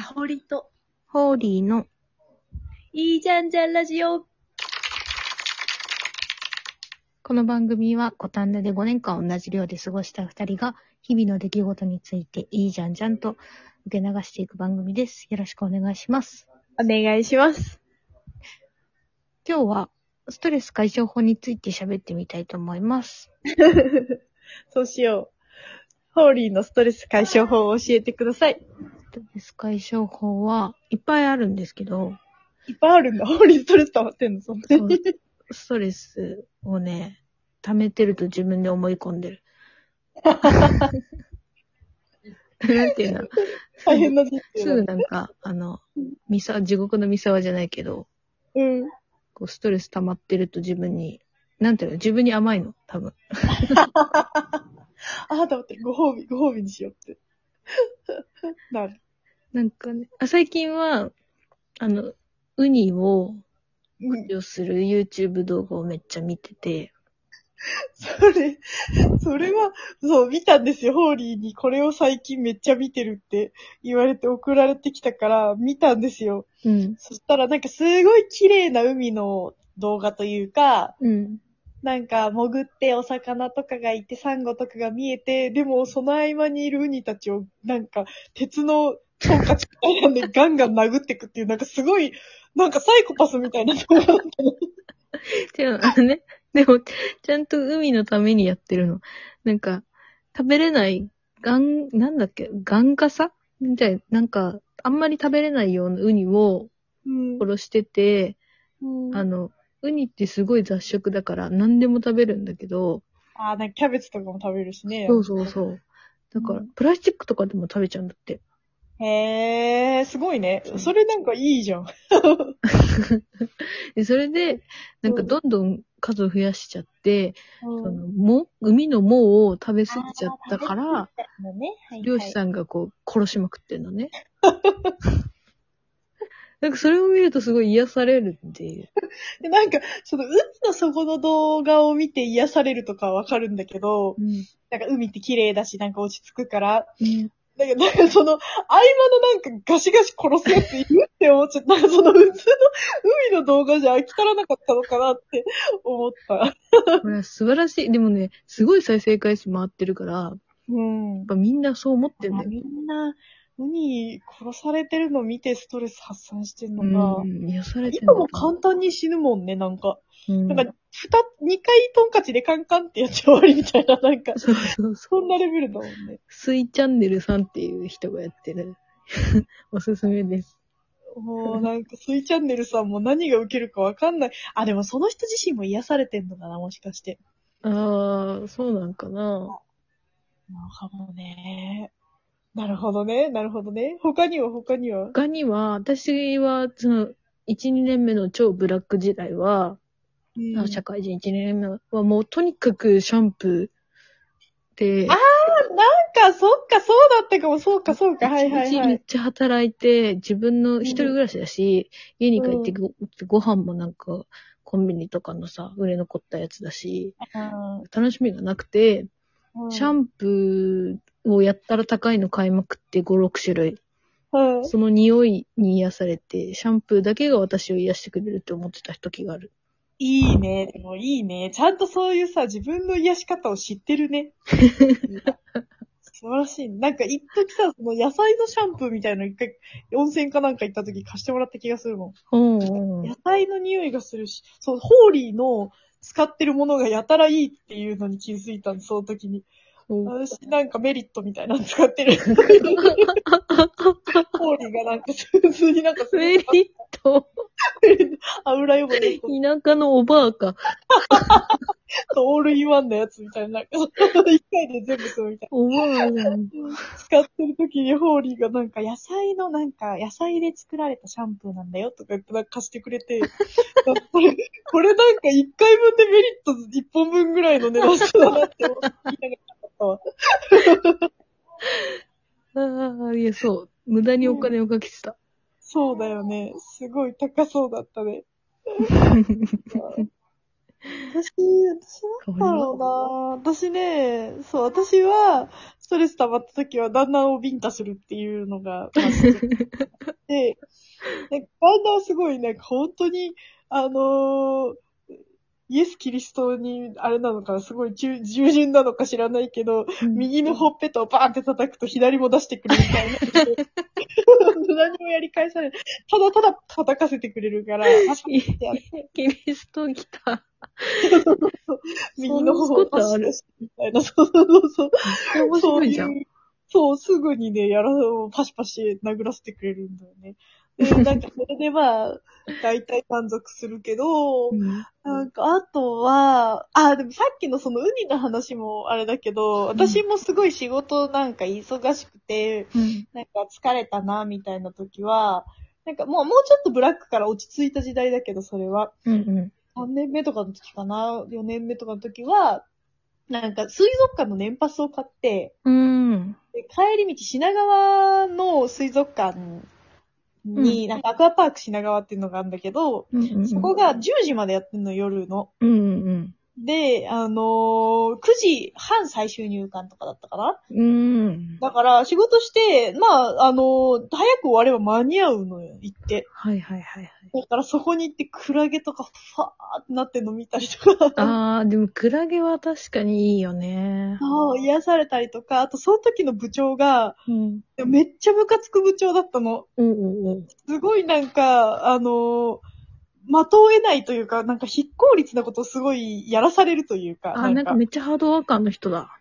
かほりと、ホーリーのいいじゃんじゃんラジオ。この番組は五反田で5年間同じ寮で過ごした2人が日々の出来事についていいじゃんじゃんと受け流していく番組です。よろしくお願いします。お願いします。今日はストレス解消法について喋ってみたいと思います。そうしよう。ホーリーのストレス解消法を教えてください。ストレス解消法はいっぱいあるんですけど、いっぱいあるんだ。ホーリーストレス溜まってんの、そんなそうに。ストレスをね、溜めてると自分で思い込んでる。なんていうの？大変な人生すぐなんか、あの、ミサ、地獄のミサワじゃないけど、うん。こうストレス溜まってると自分に、なんていうの？自分に甘いの？多分。あ、だって、ご褒美、ご褒美にしようって。なる。なんかね、あ最近は、あの、ウニをうん。漁する YouTube 動画をめっちゃ見てて、それ、それは、そう、見たんですよ、ホーリーに。これを最近めっちゃ見てるって言われて送られてきたから、見たんですよ。うん。そしたらなんかすごい綺麗な海の動画というか、うん。なんか潜ってお魚とかがいて、サンゴとかが見えて、でもその合間にいるウニたちをなんか鉄のトンカチみたいなんで ガンガン殴ってくっていう、なんかすごい、なんかサイコパスみたいな動画だったの。違う、あのね、でも、ちゃんと海のためにやってるの。なんか、食べれない、ガン、なんだっけ、ガンガサ？みたい、なんか、あんまり食べれないようなウニをうん。殺してて、うんあの、ウニってすごい雑食だから何でも食べるんだけど、あー、なんかキャベツとかも食べるしね。そうそうそう。だからうん、プラスチックとかでも食べちゃうんだって。へー、すごいね。それなんかいいじゃん。で、それで、なんかうんどんどん数を増やしちゃって、うんその、も、海の藻を食べ過ぎちゃったから、、のね、はい漁師さんがこう、殺しまくってんのね。なんかそれを見るとすごい癒されるっていう。で、なんか、その海の底の動画を見て癒されるとかはわかるんだけど、うん。なんか海って綺麗だし、なんか落ち着くから、うんだけど、なんかその、合間のなんかガシガシ殺すやついるって思っちゃった。なんかその普通の海の動画じゃ飽き足らなかったのかなって思った。これは素晴らしい。でもね、すごい再生回数回ってるから、やっうん。ぱみんなそう思ってんだよ。みんな、ウニ殺されてるの見てストレス発散してんのか。うん、癒されてん今も簡単に死ぬもんね、なんか。うんなんか、ふた、二回トンカチでカンカンってやって終わりみたいな、なんか、そうそうそそんなレベルだもんね。う。スイチャンネルさんっていう人がやってる。おすすめです。もうなんか、スイチャンネルさんも何が受けるかわかんない。あ、でもその人自身も癒されてんのかな、もしかして。ああ、そうなんかな。なるほどね。なるほどね。なるほどね。他には他には？他には、私は、その、1、2年目の超ブラック時代は、うん社会人1、2年目はもうとにかくシャンプーで、あなんか、そっか、そうだったかも、そうか、そうか、はいはい一日はい。めっちゃ働いて、自分の一人暮らしだし、家に帰ってご,、ご飯もなんか、コンビニとかのさ、売れ残ったやつだし、楽しみがなくて、うんシャンプーをやったら高いの買いまくって5、6種類。うんその匂いに癒されて、シャンプーだけが私を癒してくれるって思ってた時がある。いいね。でもいいね。ちゃんとそういうさ、自分の癒し方を知ってるね。素晴らしい。なんか一時さ、その野菜のシャンプーみたいなの一回、温泉かなんか行った時貸してもらった気がするもん。うんうん野菜の匂いがするし、そう、ホーリーの使ってるものがやたらいいっていうのに気づいたんです、その時に。うん私なんかメリットみたいなの使ってる。ホーリーがなんか普通になんかメリット。油汚れと田舎のおばあか。オールインワンのやつみたいな。なんか一回で全部するみたいおばあだ。な。使ってる時にホーリーがなんか野菜のなんか野菜で作られたシャンプーなんだよとか言ってなんか貸してくれて、これ、これなんか一回分でメリット一本分ぐらいの値段だなって思っながら買ったわ。ああ、いや、そう。無駄にお金をかけてた。そうだよね。すごい高そうだったね。私、私なんだろうな私ね、そう、私は、ストレス溜まった時は、旦那をビンタするっていうのが、で、なんか旦那はすごい、なんか本当に、あのーイエス・キリストに、あれなのかな、すごい従従順なのか知らないけど、右のほっぺたをバーンって叩くと左も出してくれるみたいな。何もやり返さない。ただただ叩かせてくれるから、キリスト来た。右の方そんなことあるパシパシみたいな。そうそうそう。面白いじゃん。そう、すぐにね、やら、パシパシ殴らせてくれるんだよね。で、なんかそれでまあ、大体満足するけど、うんなんか、あとは、あ、でもさっきのその海の話もあれだけど、私もすごい仕事なんか忙しくて、うん。なんか疲れたな、みたいな時は、なんかもう、もうちょっとブラックから落ち着いた時代だけど、それは。うんうん。3年目とかの時かな ?4 年目とかの時は、なんか水族館の年パスを買って、うん。で帰り道品川の水族館に、なんかアクアパーク品川っていうのがあるんだけど、うんうん。そこが10時までやってんの、夜の。うんうんで、あのー9時半最終入館とかだったかなうん。うん。だから、仕事して、まあ、あのー早く終われば間に合うのよ、行って。はいはいはいはい。だから、そこに行って、クラゲとか、ファーってなってんの見たりとか。あー、でもクラゲは確かにいいよね。そう癒されたりとか、あと、その時の部長が、うん。めっちゃムカつく部長だったの。うんうんうん。すごいなんか、あのー的を得ないというか、なんか非効率なことをすごいやらされるというか。あー、なんかめっちゃハードワーカーの人だ。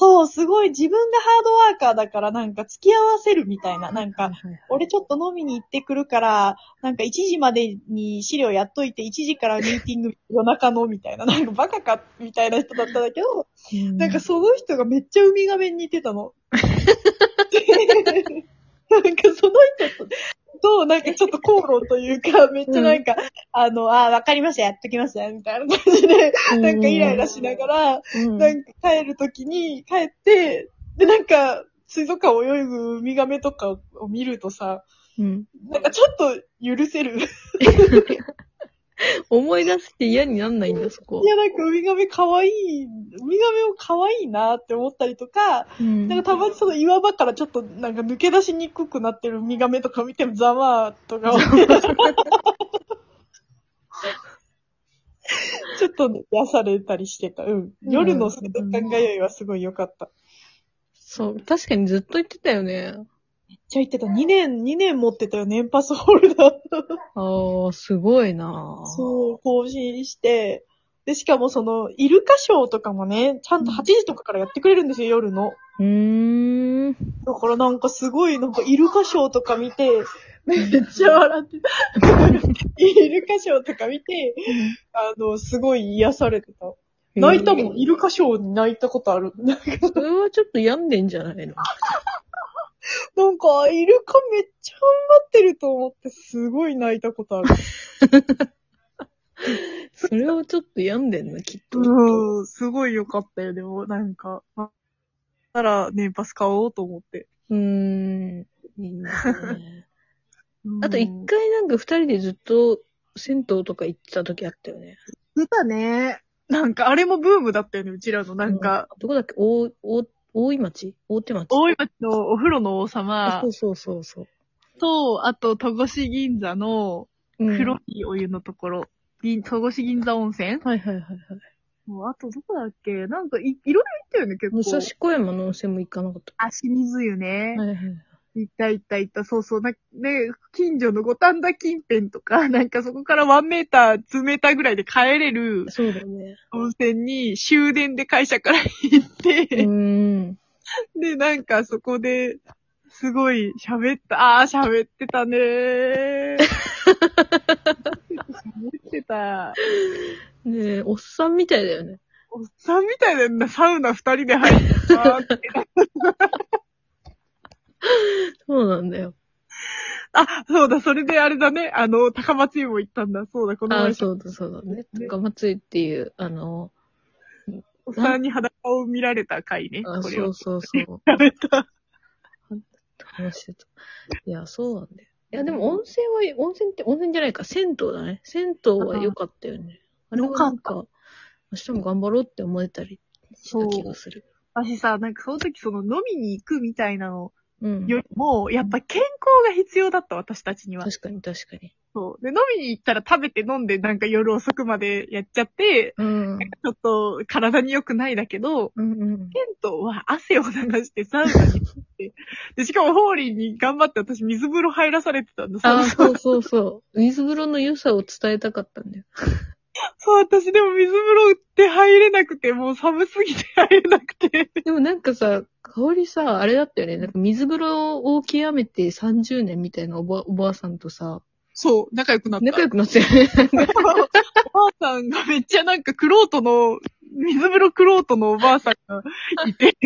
そう、すごい自分がハードワーカーだからなんか付き合わせるみたいな。なんか、俺ちょっと飲みに行ってくるから、なんか1時までに資料やっといて、1時からミーティング夜中のみたいな。なんかバカかみたいな人だったんだけど、うんなんかその人がめっちゃウミガメに似てたの。なんかその人と、と、なんかちょっと口論というか、めっちゃなんか、あの、あ、わかりました、やっときますよ、みたいな感じで、なんかイライラしながら、うんなんか帰るときに帰って、で、なんか、水族館を泳ぐウミガメとかを見るとさ、うん。なんかちょっと許せる。い 思い出して嫌になんないんだ、そこ。や、なんかウミガメ可愛い、ウミガメを可愛いなって思ったりとか、うんなんかたまにその岩場からちょっとなんか抜け出しにくくなってるウミガメとか見てもざまーとか、ちょっと癒されたりしてた。うん。夜の水族館通いはすごい良かった。そう、確かにずっと言ってたよね。じゃあ言ってた。2年、2年持ってたよ、年パスホルダー。あー、すごいなそう、更新して。で、しかもその、イルカショーとかもね、ちゃんと8時とかからやってくれるんですよ、夜の。うーん。だからなんかすごい、なんかイルカショーとか見て、めっちゃ笑ってた。イルカショーとか見て、あの、すごい癒されてた。泣いたもん、イルカショーに泣いたことある。それはちょっと病んでんじゃないの？なんかイルカめっちゃ頑張ってると思って、すごい泣いたことある。それはちょっと病んでんな、きっと。うん、すごい良かったよ、でも、なんか。あたら、年パス買おうと思って。うーん。いいね。うんあと一回なんか二人でずっと銭湯とか行ってた時あったよね。出たね。なんか、あれもブームだったよね、うちらの。なんか、どこだっけ？大、大、大井町？大手町？大井町のお風呂の王様そうそうそうそう。と、あと、戸越銀座のうん黒いお湯のところ。銀戸越銀座温泉？はいはいはいはい。もうあと、どこだっけ？なんかい、いろいろ行ったよね、結構。武蔵小山の温泉も行かなかった。あ、清水湯ね。はいはい。行った行った行った。そうそう。な、ね、近所の五反田近辺とか、なんかそこからワンメーター、2メーターぐらいで帰れるそうだね。温泉に終電で会社から行って、うーん。で、なんかそこで、すごい喋った。あー、喋ってたねー。喋ってた。ねえ、おっさんみたいだよね。おっさんみたいだよな、サウナ二人で入った。そうなんだよ。あ、そうだ、それであれだね。あの、高松湯も行ったんだ。そうだ、このああ、前、そうだそうだね。ね高松井っていう、あの、おっさんに裸を見られた回ね。あそう。そうそう。やめた。話してた？いや、そうなんだよ。いや、でも温泉は、温泉って、温泉じゃないか、銭湯だね。銭湯は良かったよね。あれはなんか、明日も頑張ろうって思えたりした気がする。私さ、なんかその時その飲みに行くみたいなのうん。よりも、やっぱ健康が必要だった、私たちには。確かに確かに。そう。で、飲みに行ったら食べて飲んでなんか夜遅くまでやっちゃって、うん。ちょっと体に良くないだけど、うんうん。テントは汗を流してサウナに行って、で、しかもホーリーに頑張って私水風呂入らされてたんだ。ああ、そうそうそうそう。水風呂の良さを伝えたかったんだよ。そう、私でも水風呂って入れなくて、もう寒すぎて入れなくて。でもなんかさ、香りさ、あれだったよね。なんか水風呂を極めて30年みたいなおばおばあさんとさ、そう、仲良くなった。仲良くなってるね。おばあさんがめっちゃなんかクロートの、水風呂クロートのおばあさんがいて、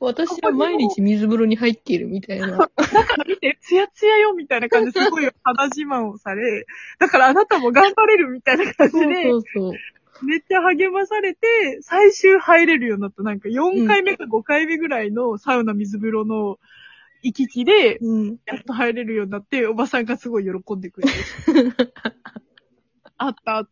私は毎日水風呂に入っているみたいな。だから見て、ツヤツヤよみたいな感じですごい肌自慢をされ、だからあなたも頑張れるみたいな感じで、そうそう。めっちゃ励まされて、最終入れるようになった。なんか4回目か5回目ぐらいのサウナ水風呂の行き来で、うん。やっと入れるようになって、おばさんがすごい喜んでくれて。あったあった。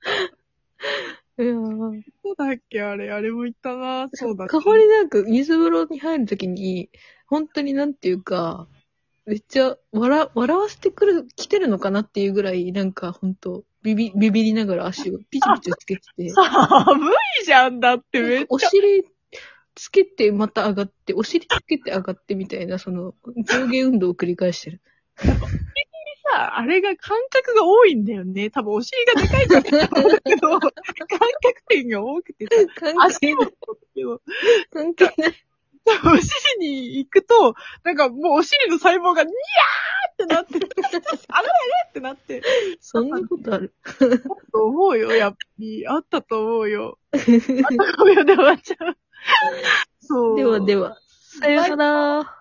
いやーそうだっけあれ、あれも言ったな。そうだった。かほりなんか水風呂に入るときに、本当になんていうか、めっちゃ笑、笑わせてくる、来てるのかなっていうぐらい、なんか本当ビビ、ビビりながら足をピチピチつけてて、寒いじゃんだってめっおちゃ。尻つけてまた上がって、お尻つけて上がってみたいな、その上下運動を繰り返してる。さ、あれが感覚が多いんだよね。多分お尻がでかいからだと思うけど、感覚点が多くてさ、関足も係ない。そうだけど、関係ない。お尻に行くと、なんかもうお尻の細胞がニャーってなって、あらららってなって、そんなことある。と思うよ、やっぱり。あったと思うよ。あったと思うよ、で終わっちゃう。そう。ではでは、さよなら。